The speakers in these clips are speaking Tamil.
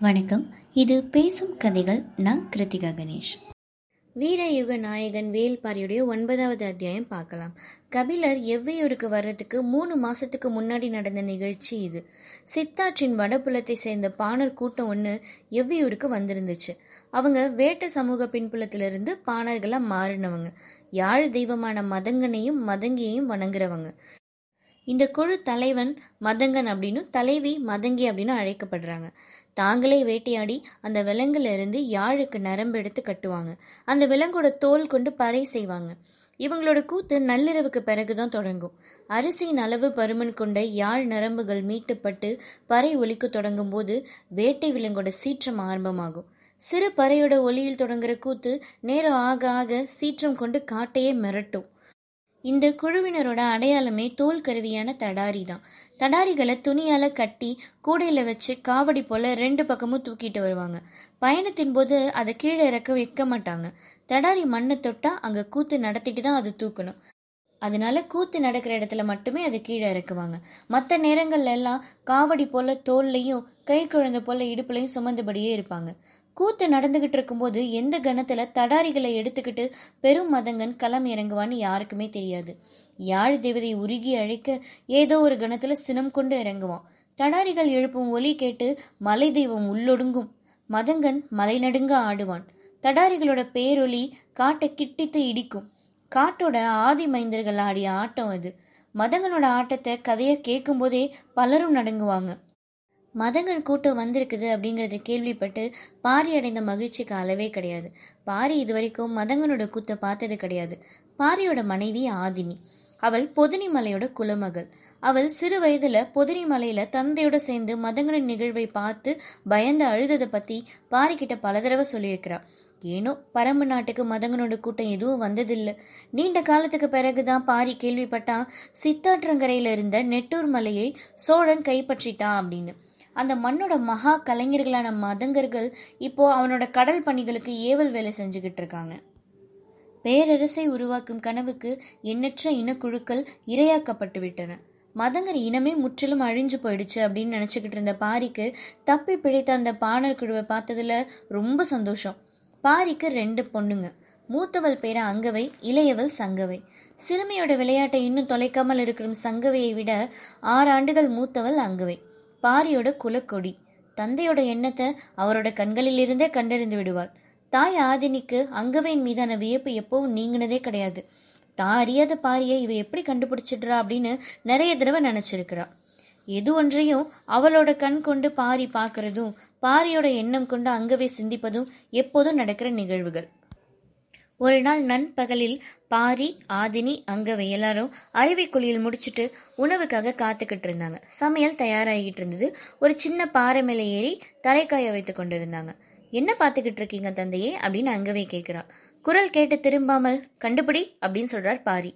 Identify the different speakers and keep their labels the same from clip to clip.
Speaker 1: வணக்கம். இது பேசும் கதைகள். நான் கிருத்திகா கணேஷ்.
Speaker 2: வீரயுக நாயகன் வேல்பாரியுடைய ஒன்பதாவது அத்தியாயம் பார்க்கலாம். கபிலர் எவ்வையூருக்கு வர்றதுக்கு மூணு மாசத்துக்கு முன்னாடி நடந்த நிகழ்ச்சி இது. சித்தாற்றின் வடபுலத்தை சேர்ந்த பாணர் கூட்டம் ஒன்று எவ்வையூருக்கு வந்திருந்துச்சு. அவங்க வேட்ட சமூக பின்புலத்திலிருந்து பாணர்களாக மாறினவங்க. யாழ் தெய்வமான மதங்கனையும் மதங்கியையும் வணங்குறவங்க. இந்த குழு தலைவன் மதங்கன் அப்படின்னு தலைவி மதங்கி அப்படின்னு அழைக்கப்படுறாங்க. தாங்களே வேட்டையாடி அந்த விலங்குல இருந்து யாழுக்கு நரம்பு எடுத்து கட்டுவாங்க. அந்த விலங்கோட தோல் கொண்டு பறை செய்வாங்க. இவங்களோட கூத்து நள்ளிரவுக்கு பிறகுதான் தொடங்கும். அரிசியின் அளவு பருமன் கொண்ட யாழ் நரம்புகள் மீட்டுப்பட்டு பறை ஒலிக்க தொடங்கும் போது வேட்டை விலங்கோட சீற்றம் ஆரம்பமாகும். சிறு பறையோட ஒலியில் தொடங்குற கூத்து நேரம் ஆக ஆக சீற்றம் கொண்டு காட்டையே மிரட்டும். இந்த குழுவினரோட அடையாளமே தோல் கருவியான தடாரி தான். தடாரிகளை துணியால கட்டி கூடையில வச்சு காவடி போல ரெண்டு பக்கமும் தூக்கிட்டு வருவாங்க. பயணத்தின் போது அதை கீழே இறக்க வைக்க மாட்டாங்க. தடாரி மண்ணை தொட்டா அங்க கூத்து நடத்திட்டு தான் அது தூக்கணும். அதனால கூத்து நடக்கிற இடத்துல மட்டுமே அதை கீழே இறக்குவாங்க. மற்ற நேரங்கள்ல எல்லாம் காவடி போல தோல்லையும் கை குழந்தை போல இடுப்புலையும் சுமந்தபடியே இருப்பாங்க. கூத்து நடந்துகிட்டு இருக்கும்போது எந்த கணத்துல தடாரிகளை எடுத்துக்கிட்டு பெரும் மதங்கன் களம் இறங்குவான்னு யாருக்குமே தெரியாது. யாழ் தேவதை உருகி அழைக்க ஏதோ ஒரு கணத்துல சினம் கொண்டு இறங்குவான். தடாரிகள் எழுப்பும் ஒலி கேட்டு மலை தெய்வம் உள்ளொடுங்கும். மதங்கன் மலை நடுங்க ஆடுவான். தடாரிகளோட பேரொலி காட்டை கிட்டித்து இடிக்கும். காட்டோட ஆதி மைந்தர்கள் ஆடிய ஆட்டம் அது. மதங்கனோட ஆட்டத்தை கதையை கேட்கும் போதே பலரும் நடுங்குவாங்க. மதங்கள் கூட்டம் வந்திருக்குது அப்படிங்கறத கேள்விப்பட்டு பாரி அடைந்த மகிழ்ச்சிக்கு அளவே கிடையாது. பாரி இதுவரைக்கும் மதங்களோட கூத்தை பார்த்தது கிடையாது. பாரியோட மனைவி ஆதினி. அவள் பொதினிமலையோட குலமகள். அவள் சிறு வயதுல பொதினிமலையில தந்தையோட சேர்ந்து மதங்களின் நிகழ்வை பார்த்து பயந்து அழுததை பத்தி பாரிக்கிட்ட பல தடவை சொல்லியிருக்கிறா. ஏனோ பரம்பு நாட்டுக்கு மதங்கனோட கூட்டம் எதுவும் வந்ததில்லை. நீண்ட காலத்துக்கு பிறகுதான் பாரி கேள்விப்பட்டான் சித்தாற்றங்கரையில இருந்த நெட்டூர் மலையை சோழன் கைப்பற்றிட்டான் அப்படின்னு. அந்த மண்ணோட மகா கலைஞர்களான மதங்கர்கள் இப்போ அவனோட கடல் பணிகளுக்கு ஏவல் வேலை செஞ்சுக்கிட்டு இருக்காங்க. பேரரசை உருவாக்கும் கனவுக்கு எண்ணற்ற இனக்குழுக்கள் இரையாக்கப்பட்டு விட்டன. மதங்கர் இனமே முற்றிலும் அழிஞ்சு போயிடுச்சு அப்படின்னு நினச்சிக்கிட்டு இருந்த பாரிக்கு தப்பி பிழைத்த அந்த பாணர் குழுவை பார்த்ததுல ரொம்ப சந்தோஷம். பாரிக்கு ரெண்டு பொண்ணுங்க. மூத்தவள் பேர அங்கவை இளையவள் சங்கவை. சிறுமியோட விளையாட்டை இன்னும் தொலைக்காமல் இருக்கிற சங்கவையை விட ஆறு ஆண்டுகள் மூத்தவள் அங்கவை. பாரியோட குலக்கொடி. தந்தையோட எண்ணத்தை அவரோட கண்களிலிருந்தே கண்டறிந்து விடுவாள். தாய் ஆதினிக்கு அங்கவையின் மீதான வியப்பு எப்பவும் நீங்கினதே கிடையாது. தான் அறியாத பாரியை இவ எப்படி கண்டுபிடிச்சிடுறா அப்படின்னு நிறைய தடவை நினைச்சிருக்கிறா. எது ஒன்றையும் அவளோட கண் கொண்டு பாரி பார்க்கறதும் பாரியோட எண்ணம் கொண்டு அங்கவே சிந்திப்பதும் எப்போதும் நடக்கிற நிகழ்வுகள். ஒரு நாள் நண்பகலில் பாரி ஆதினி அங்கவை எல்லாரும் அழிவை குழியில் முடிச்சுட்டு உணவுக்காக காத்துக்கிட்டு இருந்தாங்க. சமையல் தயாராகிட்டு இருந்தது. ஒரு சின்ன பாறை மேலே ஏறி தலைக்காய வைத்து கொண்டிருந்தாங்க. என்ன பார்த்துக்கிட்டு இருக்கீங்க தந்தையே? அப்படின்னு அங்கவை கேட்கிறா. குரல் கேட்டு திரும்பாமல் கண்டுபிடி அப்படின்னு சொல்றார் பாரி.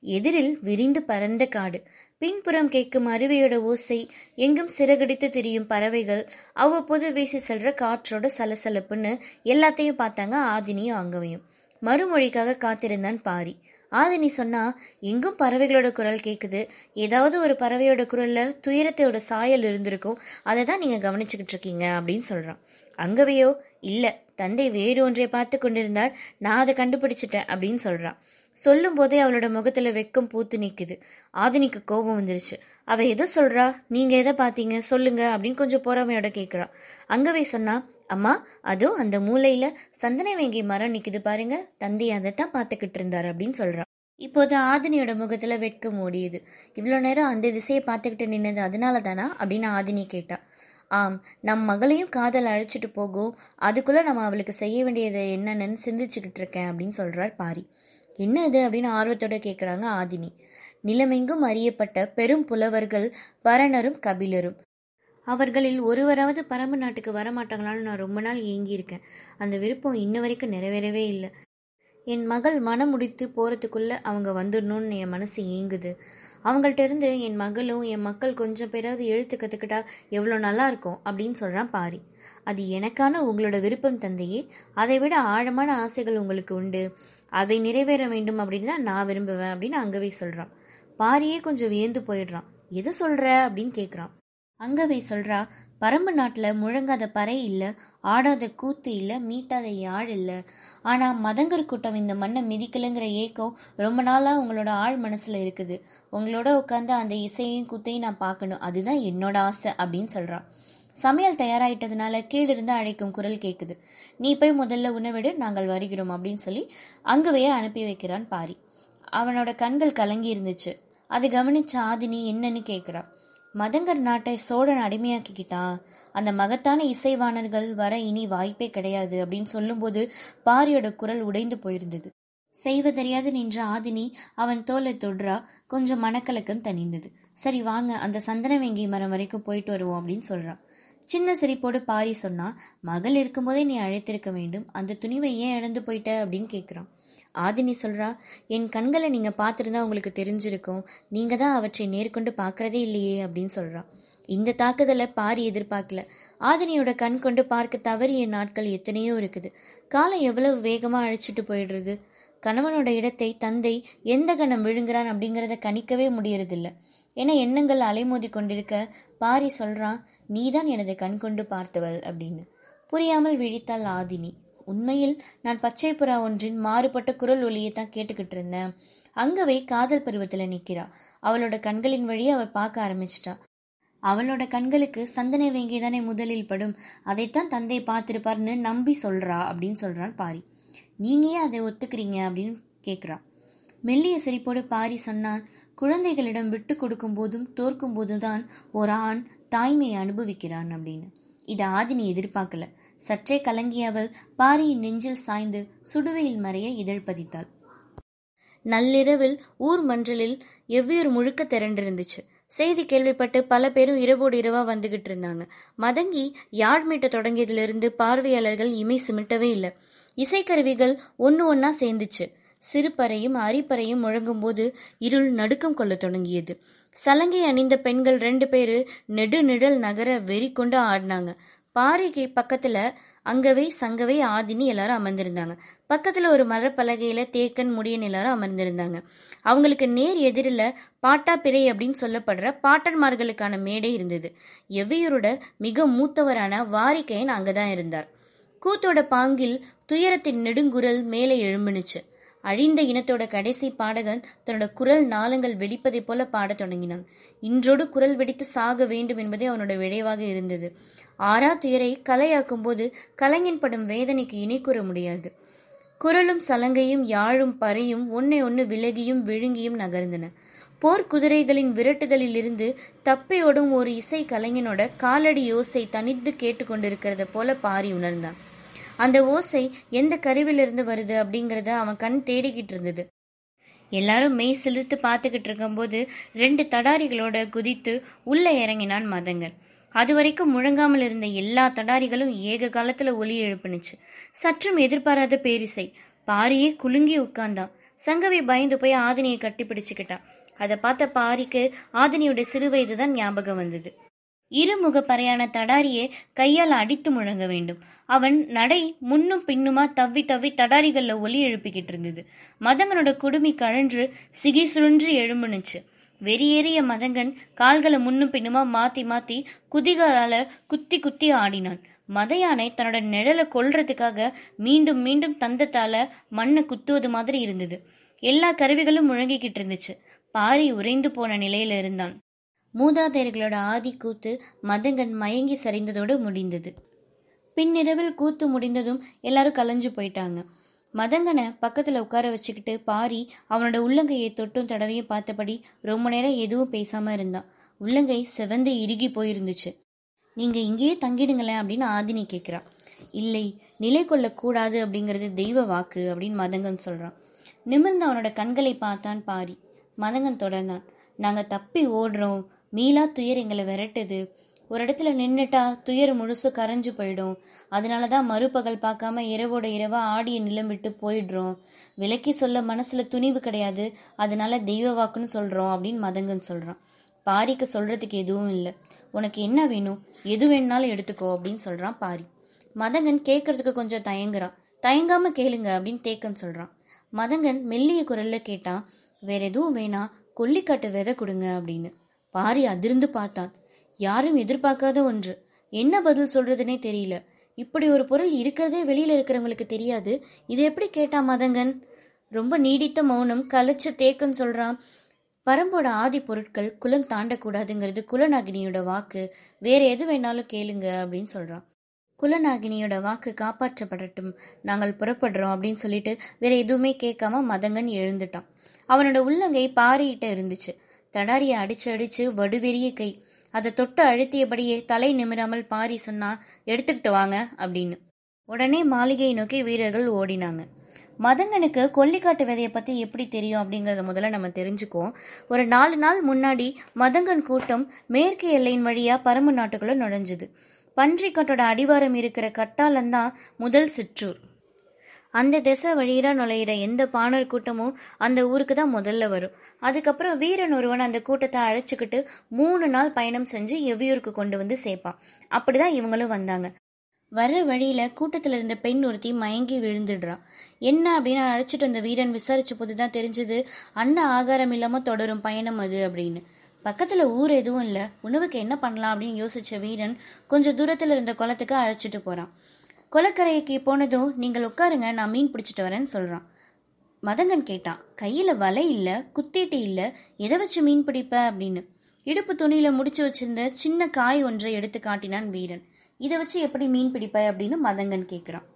Speaker 2: எதிரில் விரிந்து பறந்த காடு. பின்புறம் கேட்கும் அருவியோட ஓசை எங்கும் சிறகடித்து திரியும் பறவைகள் அவ்வப்போது வீசி செல்ற காற்றோட சலசலப்புன்னு எல்லாத்தையும் பார்த்தாங்க ஆதினியும் அங்கவையும். மறுமொழிக்காக காத்திருந்தான் பாரி. ஆதினி சொன்னா எங்கும் பறவைகளோட குரல் கேக்குது. ஏதாவது ஒரு பறவையோட குரல்ல துயரத்தோட சாயல் இருந்திருக்கும். அதை தான் நீங்க கவனிச்சுக்கிட்டு இருக்கீங்க அப்படின்னு சொல்றான். அங்கவையோ இல்ல. தந்தை வேறு ஒன்றை பார்த்து கொண்டிருந்தார். நான் அதை கண்டுபிடிச்சிட்டேன் அப்படின்னு சொல்றான். சொல்லும் போதே அவளோட முகத்துல வெக்கம் பூத்து நிக்குது. ஆதினிக்கு கோபம் வந்துருச்சு. அவ எதை சொல்றா. நீங்க எதை பாத்தீங்க சொல்லுங்க அப்படின்னு கொஞ்சம் பொறாமையோட கேக்குறா. அங்கவே சொன்னா அம்மா அதோ அந்த மூலையில சந்தன வேங்கை மரம் நிக்குது பாருங்க. தந்தை அதைத்தான் பார்த்துக்கிட்டு இருந்தாரு அப்படின்னு சொல்றான். இப்போது ஆதினியோட முகத்துல வெட்கம் ஓடியது. இவ்வளோ நேரம் அந்த திசையை பார்த்துக்கிட்டு நின்னது அதனால தானா அப்படின்னு ஆதினி கேட்டா. ஆம் நம் மகளையும் காதல் அழைச்சிட்டு போகும் அதுக்குள்ள நம்ம அவளுக்கு செய்ய வேண்டியது என்னன்னு சிந்திச்சுக்கிட்டு இருக்கேன் அப்படின்னு சொல்றார் பாரி. என்ன இது அப்படின்னு ஆர்வத்தோட கேட்குறாங்க ஆதினி. நிலமெங்கும் அறியப்பட்ட பெரும் புலவர்கள் பரணரும் கபிலரும். அவர்களில் ஒருவராவது பரம்பு நாட்டுக்கு வரமாட்டாங்களான்னு நான் ரொம்ப நாள் ஏங்கியிருக்கேன். அந்த விருப்பம் இன்ன வரைக்கும் நிறைவேறவே இல்லை. என் மகள் மனம் முடித்து போறதுக்குள்ள அவங்க வந்துடணும்னு என் மனசு ஏங்குது. அவங்கள்ட்ட இருந்து என் மகளும் என் மக்கள் கொஞ்சம் பேராவது எழுத்து கத்துக்கிட்டா எவ்வளோ நல்லா இருக்கும் அப்படின்னு சொல்றான் பாரி. அது எனக்கான உங்களோட விருப்பம் தந்தையே. அதை விட ஆழமான ஆசைகள் உங்களுக்கு உண்டு. அதை நிறைவேற வேண்டும் அப்படின்னு தான் நான் விரும்புவேன் அப்படின்னு அங்கவே சொல்றான். பாரியே கொஞ்சம் வியந்து போயிடுறான். எதை சொல்ற? அப்படின்னு கேட்குறான் அங்கவை சொல்றா பரம்பு நாட்டில் முழங்காத பறை இல்லை ஆடாத கூத்து இல்லை மீட்டாத யாழ் இல்லை. ஆனால் மதங்கர் கூட்டம் இந்த மண்ணை மிதிக்கலைங்கிற ஏக்கம் ரொம்ப நாளாக உங்களோட ஆழ் மனசில் இருக்குது. உங்களோட உட்காந்து அந்த இசையும் கூத்தையும் நான் பார்க்கணும். அதுதான் என்னோட ஆசை அப்படின்னு சொல்கிறான் சமையல் தயாராகிட்டதுனால கீழிருந்து அழைக்கும் குரல் கேட்குது நீ போய் முதல்ல உணவிடு நாங்கள் வருகிறோம் அப்படின்னு சொல்லி அங்கவையே அனுப்பி வைக்கிறான் பாரி. அவனோட கண்கள் கலங்கி இருந்துச்சு. அதை கவனிச்ச ஆதினி என்னன்னு கேட்குறா மதங்கர் நாட்டை சோழன் அடிமையாக்கிக்கிட்டான். அந்த மகத்தான இசைவாணர்கள் வர இனி வாய்ப்பே கிடையாது அப்படின்னு சொல்லும்போது பாரியோட குரல் உடைந்து போயிருந்தது. செய்வதறியாது நின்ற ஆதினி அவன் தோலை தொடுறா கொஞ்சம் மனக்கலக்கம் தணிந்தது. சரி வாங்க அந்த சந்தனவேங்கி மரம் வரைக்கும் போயிட்டு வருவோம் அப்படின்னு சொல்றான் சின்ன சிரிப்போடு பாரி சொன்னா மகள் இருக்கும்போதே நீ அழைத்திருக்க வேண்டும். அந்த துணிவை ஏன் இழந்து போயிட்ட? அப்படின்னு கேட்குறான் ஆதினி சொல்றா என் கண்களை நீங்க பார்த்துருந்தா உங்களுக்கு தெரிஞ்சிருக்கும். நீங்க தான் அவற்றை நேர்கொண்டு பார்க்கறதே இல்லையே அப்படின்னு சொல்றா. இந்த தாக்குதலை பாரி எதிர்பார்க்கல. ஆதினியோட கண் கொண்டு பார்க்க தவறிய நாட்கள் எத்தனையோ இருக்குது. காலம் எவ்வளவு வேகமா அழைச்சிட்டு போயிடுறது? கணவனோட இடத்தை தந்தை எந்த கணம் விழுங்குறான் அப்படிங்கிறத கணிக்கவே முடியறதில்ல. என எண்ணங்கள் அலைமோதி கொண்டிருக்க பாரி சொல்றான் நீதான் எனது கண் கொண்டு பார்த்தவள் அப்படின்னு. புரியாமல் விழித்தாள் ஆதினி. உண்மையில் நான் பச்சை புறா ஒன்றின் மாறுபட்ட குரல் ஒலியை தான் கேட்டுக்கிட்டு இருந்தேன். அங்கவே காதல் பருவத்தில் நிற்கிறா அவளோட கண்களின் வழியை அவள் பார்க்க ஆரம்பிச்சிட்டா. அவளோட கண்களுக்கு சந்தனை வேங்கி தானே முதலில் படும். அதைத்தான் தந்தை பார்த்திருப்பார்னு நம்பி சொல்றா அப்படின்னு சொல்றான் பாரி. நீங்க ஏன் அதை ஒத்துக்கிறீங்க அப்படின்னு கேட்குறா மெல்லிய சிரிப்போடு பாரி சொன்னான் குழந்தைகளிடம் விட்டு கொடுக்கும் போதும் தோற்கும் போதும் தான் ஒரு ஆண் தாய்மையை அனுபவிக்கிறான் அப்படின்னு. இதை ஆதினி எதிர்பார்க்கல. சற்றே கலங்கிய அவள் பாரியின் நெஞ்சில் சாய்ந்து சுடுவையில் மறைய இதழ் பதித்தாள். நள்ளிரவில் ஊர் மன்றலில் எவ்வியூர் முழுக்க திரண்டிருந்துச்சு. செய்தி கேள்விப்பட்டு பல பேரும் இரவோடு இரவா வந்துகிட்டு இருந்தாங்க. மதங்கி யாழ் மீட்ட தொடங்கியதிலிருந்து பார்வையாளர்கள் இமை சிமிட்டவே இல்லை. இசைக்கருவிகள் ஒன்று ஒன்னா சேர்ந்துச்சு. சிறுபறையும் அரிப்பறையும் முழங்கும் போது இருள் நடுக்கம் கொள்ள தொடங்கியது. சலங்கை அணிந்த பெண்கள் ரெண்டு பேரு நெடுநிழல் நகர வெறி கொண்டு ஆடினாங்க. பாறைக்கு பக்கத்துல அங்கவை சங்கவை ஆதினி எல்லாரும் அமர்ந்திருந்தாங்க. பக்கத்துல ஒரு மரப்பலகையில தேக்கன் முடியன் எல்லாரும் அமர்ந்திருந்தாங்க. அவங்களுக்கு நேர் எதிரில் பாட்டா பிறை அப்படின்னு சொல்லப்படுற பாட்டன்மார்களுக்கான மேடை இருந்தது. எவ்வியூரோட மிக மூத்தவரான வாரிக்கையன் அங்கதான் இருந்தார். கூத்தோட பாங்கில் துயரத்தின் நெடுங்குரல் மேலே எழும்பினுச்சு. அழிந்த இனத்தோட கடைசி பாடகன் தன்னோட குரல் நாளங்கள் வெடிப்பதைப் போல பாடத் தொடங்கினான். இன்றோடு குரல் வெடித்து சாக வேண்டும் என்பதே அவனோட விளைவாக இருந்தது. ஆறா துயரை கலையாக்கும் போது கலைஞன் படும் வேதனைக்கு இணை கூற முடியாது. குரலும் சலங்கையும் யாழும் பறையும் ஒன்னை ஒன்று விலகியும் விழுங்கியும் நகர்ந்தன. போர்க்குதிரைகளின் விரட்டுதலிலிருந்து விரட்டுதலில் இருந்து தப்பியோடும் ஒரு இசை கலைஞனோட காலடி யோசை தனித்து கேட்டுக்கொண்டிருக்கிறத போல பாரி உணர்ந்தான். அந்த ஓசை எந்த கருவிலிருந்து வருது அப்படிங்கிறத அவன் கண் தேடிக்கிட்டு இருந்தது. எல்லாரும் மெய் சிலிர்த்து பார்த்துக்கிட்டு இருக்கும்போது ரெண்டு தடாரிகளோட குதித்து உள்ளே இறங்கினான் மதங்கள் அது வரைக்கும் முழங்காமல் இருந்த எல்லா தடாரிகளும் ஏக காலத்துல ஒலி எழுப்புனுச்சு. சற்றும் எதிர்பாராத பேரிசை. பாரியே குலுங்கி உட்கார்ந்தான். சங்கவி பயந்து போய் ஆதினியை கட்டி பிடிச்சுக்கிட்டான் அதை பார்த்த பாரிக்கு ஆதினியோட சிறு வயதுதான் ஞாபகம் வந்தது. இருமுக பறையான தடாரியை கையால் அடித்து முழங்க வேண்டும். அவன் நடை முன்னும் பின்னுமா தவ்வி தவ்வி தடாரிகள்ல ஒலி எழுப்பிக்கிட்டு இருந்தது. மதங்கனோட குடுமி கழன்று சிகி சுழன்று எழும்புனுச்சு வெறியேறிய மதங்கன் கால்களை முன்னும் பின்னுமா மாத்தி மாத்தி குதிகால குத்தி குத்தி ஆடினான். மத யானை தன்னோட நிழலை கொல்றதுக்காக மீண்டும் மீண்டும் தந்தத்தால மண்ணை குத்துவது மாதிரி இருந்தது. எல்லா கருவிகளும் முழங்கிக்கிட்டு இருந்துச்சு. பாரி உறைந்து போன நிலையில இருந்தான். மூதாதையர்களோட ஆதி கூத்து மதங்கன் மயங்கி சரிந்ததோடு முடிந்தது. பின்னிரவில் கூத்து முடிந்ததும் எல்லாரும் கலைஞ்சு போயிட்டாங்க. மதங்கனை பக்கத்துல உட்கார வச்சுக்கிட்டு பாரி அவனோட உள்ளங்கையை தொட்டும் தடவையும் பார்த்தபடி ரொம்ப நேரம் எதுவும் பேசாம இருந்தான் உள்ளங்கை செவந்து இறுகி போயிருந்துச்சு. நீங்க இங்கேயே தங்கிடுங்களேன் அப்படின்னு ஆதினி கேட்கிறா இல்லை நிலை கொள்ளக்கூடாது அப்படிங்கிறது தெய்வ வாக்கு அப்படின்னு மதங்கன் சொல்றான். நிமிர்ந்து அவனோட கண்களை பார்த்தான் பாரி. மதங்கன் தொடர்ந்தான். நாங்க தப்பி ஓடுறோம். மீளா துயர் எங்களை விரட்டுது. ஒரு இடத்துல நின்றுட்டா துயர் முழுசு கரைஞ்சு போயிடும். அதனால தான் மறுபகல் பார்க்காம இரவோட இரவா ஆடிய நிலம் விட்டு போயிடுறோம். விலக்கி சொல்ல மனசுல துணிவு கிடையாது. அதனால தெய்வ வாக்குன்னு சொல்றோம் அப்படின்னு மதங்கன் சொல்றான். பாரிக்கு சொல்றதுக்கு எதுவும் இல்லை. உனக்கு என்ன வேணும்? எது வேணுனாலும் எடுத்துக்கோ அப்படின்னு சொல்றான் பாரி. மதங்கன் கேட்கறதுக்கு கொஞ்சம் தயங்குறான். தயங்காம கேளுங்க அப்படின்னு தேக்கன் சொல்றான். மதங்கன் மெல்லிய குரல்ல கேட்டான் வேற எதுவும் வேணா கொல்லிக்காட்டு விதை கொடுங்க அப்படின்னு. பாரி அதிர்ந்து பார்த்தான். யாரும் எதிர்பார்க்காத ஒன்று. என்ன பதில் சொல்றதுனே தெரியல. இப்படி ஒரு பொருள் இருக்கிறதே வெளியில இருக்கிறவங்களுக்கு தெரியாது. இது எப்படி கேட்டா மதங்கன்? ரொம்ப நீடித்த மௌனம் கலைச்ச தேக்கம் சொல்றான். பரம்போட ஆதி பொருட்கள் குலம் தாண்டக்கூடாதுங்கிறது குலநாகினியோட வாக்கு. வேற எது வேணாலும் கேளுங்க அப்படின்னு சொல்றான். குலநாகினியோட வாக்கு காப்பாற்றப்படட்டும். நாங்கள் புறப்படுறோம் அப்படின்னு சொல்லிட்டு வேற எதுவுமே கேட்காம மதங்கன் எழுந்துட்டான். அவனோட உள்ளங்கை பாரியிட்ட இருந்துச்சு. தடாரிய அடிச்சு அடிச்சு வடுவெறிய கை. அதை தொட்டு அழுத்தியபடியே தலை நிமிராமல் பாரி சொன்னா எடுத்துக்கிட்டு வாங்க அப்படின்னு. உடனே மாளிகையை நோக்கி வீரர்கள் ஓடினாங்க. மதங்கனுக்கு கொல்லிக்காட்டு விதையை பத்தி எப்படி தெரியும் அப்படிங்கறத முதல்ல நம்ம தெரிஞ்சுக்குவோம். ஒரு நாலு நாள் முன்னாடி மதங்கன் கூட்டம் மேற்கு எல்லையின் வழியா பரமு நாட்டுக்குள்ள நுழைஞ்சுது. பன்றிக்காட்டோட அடிவாரம் இருக்கிற கட்டாலந்தான் முதல் சிற்றூர். அந்த திசை வழியில நுழையிற எந்த பாணர் கூட்டமும் அந்த ஊருக்கு தான் முதல்ல வரும். அதுக்கப்புறம் வீரன் ஒருவன் அந்த கூட்டத்தை அழைச்சிக்கிட்டு மூணு நாள் பயணம் செஞ்சு எவ்வியூருக்கு கொண்டு வந்து சேர்ப்பான். அப்படிதான் இவங்களும் வந்தாங்க. வர்ற வழியில கூட்டத்துல இருந்த பெண் ஒருத்தி மயங்கி விழுந்துடுறான் என்ன அப்படின்னு அழைச்சிட்டு வந்த வீரன் விசாரிச்ச போதுதான் தெரிஞ்சது அன்ன ஆகாரம் இல்லாம தொடரும் பயணம் அது அப்படின்னு. பக்கத்துல ஊர் எதுவும் இல்ல உணவுக்கு என்ன பண்ணலாம் அப்படின்னு யோசிச்ச வீரன் கொஞ்சம் தூரத்துல இருந்த குளத்துக்கு அழைச்சிட்டு போறான். குளக்கரைக்கு போனதும் நீங்கள் உட்காருங்க நான் மீன் பிடிச்சிட்டு வரேன்னு சொல்கிறான் மதங்கன் கேட்டான் கையில் வலை இல்லை குத்தீட்டு இல்லை எதை வச்சு மீன் பிடிப்ப? அப்படின்னு. இடுப்பு துணியில் முடிச்சு வச்சிருந்த சின்ன காய் ஒன்றை எடுத்து காட்டினான் வீரன். இதை வச்சு எப்படி மீன் பிடிப்ப? அப்படின்னு மதங்கன் கேட்குறான்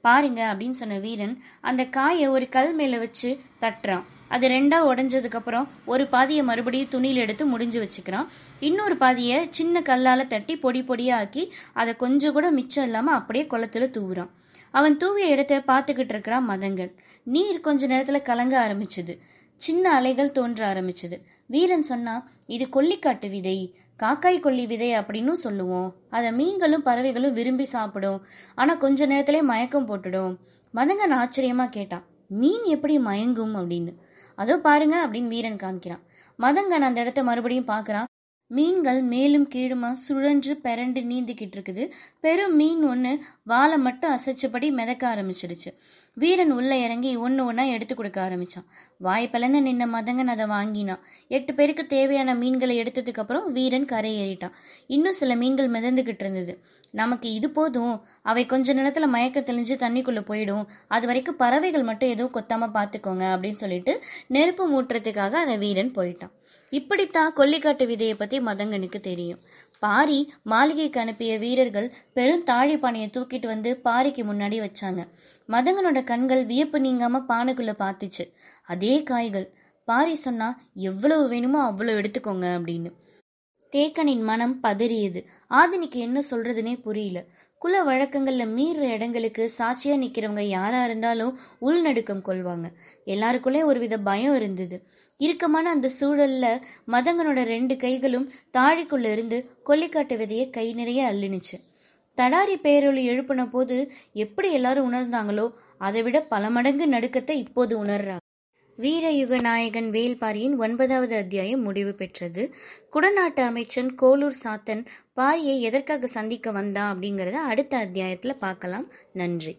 Speaker 2: பாருங்க அப்படின்னு சொன்ன வீரன் அந்த காயை ஒரு கல் மேலே வச்சு தட்டுறான். அது ரெண்டா உடஞ்சதுக்கப்புறம் ஒரு பாதியை மறுபடியும் துணியில் எடுத்து முடிஞ்சு வச்சுக்கிறோம் இன்னொரு பாதியை சின்ன கல்லால் தட்டி பொடி பொடியாக ஆக்கி அதை கொஞ்சம் கூட மிச்சம் இல்லாமல் அப்படியே குளத்துல தூவுறான். அவன் தூவிய இடத்த பார்த்துக்கிட்டு இருக்கிறான் மதங்கள். நீர் கொஞ்ச நேரத்தில் கலங்க ஆரம்பிச்சது. சின்ன அலைகள் தோன்ற ஆரம்பிச்சுது. வீரன் சொன்னா இது கொல்லிக்காட்டு விதை. காக்காய் கொல்லி விதை அப்படின்னு சொல்லுவோம். அதை மீன்களும் பறவைகளும் விரும்பி சாப்பிடும். ஆனால் கொஞ்ச நேரத்திலே மயக்கம் போட்டுடும். மதங்கன் ஆச்சரியமாக கேட்டான் மீன் எப்படி மயங்கும்? அப்படின்னு. அதோ பாருங்க அப்படின்னு வீரன் காமிக்கிறான். மதங்கன் அந்த இடத்த மறுபடியும் பார்க்குறான். மீன்கள் மேலும் கீழுமா சுழன்று பெரண்டு நீந்திக்கிட்டு இருக்குது பெரும் மீன் ஒன்று வாழை மட்டும் அசைச்சபடி மிதக்க ஆரம்பிச்சிடுச்சு. வீரன் உள்ளே இறங்கி ஒன்று ஒன்றா எடுத்து கொடுக்க ஆரம்பிச்சான். வாய்ப்பலன்னு நின்ன மதங்கன் அதை வாங்கினான். எட்டு பேருக்கு தேவையான மீன்களை எடுத்ததுக்கப்புறம் வீரன் கரை ஏறிட்டான். இன்னும் சில மீன்கள் மிதந்துக்கிட்டு இருந்தது. நமக்கு இது போதும். அவை கொஞ்ச நேரத்தில் மயக்க தெளிஞ்சு தண்ணிக்குள்ளே போயிடும். அது வரைக்கும் பறவைகள் மட்டும் எதுவும் கொத்தாமல் பார்த்துக்கோங்க அப்படின்னு சொல்லிட்டு நெருப்பு மூட்டுறதுக்காக அந்த வீரன் போயிட்டான். இப்படித்தான் கொல்லிக்காட்டு விதையை பற்றி பத்தி மதங்கனுக்கு தெரியும். பாரி மாளிகைக்கு அனுப்பிய வீரர்கள் பெரும் தாழி பானையை தூக்கிட்டு வந்து பாரிக்கு முன்னாடி வச்சாங்க. மதங்கனோட கண்கள் வியப்பு நீங்காம பானைக்குள்ள பார்த்துச்சு அதே காய்கள். பாரி சொன்னா எவ்வளவு வேணுமோ அவ்வளவு எடுத்துக்கோங்க அப்படின்னு. தேக்கனின் மனம் பதறியது. ஆதினிக்கு என்ன சொல்றதுனே புரியல. குல வழக்கங்களில் மீறுற இடங்களுக்கு சாட்சியாக நிற்கிறவங்க யாராக இருந்தாலும் உள்நடுக்கம் கொள்வாங்க. எல்லாருக்குள்ளே ஒருவித பயம் இருந்தது. இறுக்கமான அந்த சூழலில் மதங்கனோட ரெண்டு கைகளும் தாழிக்குள்ளே இருந்து கொல்லிக்காட்டு விதையை கை நிறைய அள்ளினுச்சு. தடாரி பேரொளி எழுப்பின போது எப்படி எல்லாரும் உணர்ந்தாங்களோ அதை விட பல மடங்கு நடுக்கத்தை இப்போது உணர்றாங்க. வீரயுக நாயகன் வேல்பாரியின் ஒன்பதாவது அத்தியாயம் முடிவு பெற்றது. குடநாட்டு அமைச்சன் கோலூர் சாத்தன் பாரியை எதற்காக சந்திக்க வந்தான் அப்படிங்கறத அடுத்த அத்தியாயத்துல பார்க்கலாம். நன்றி.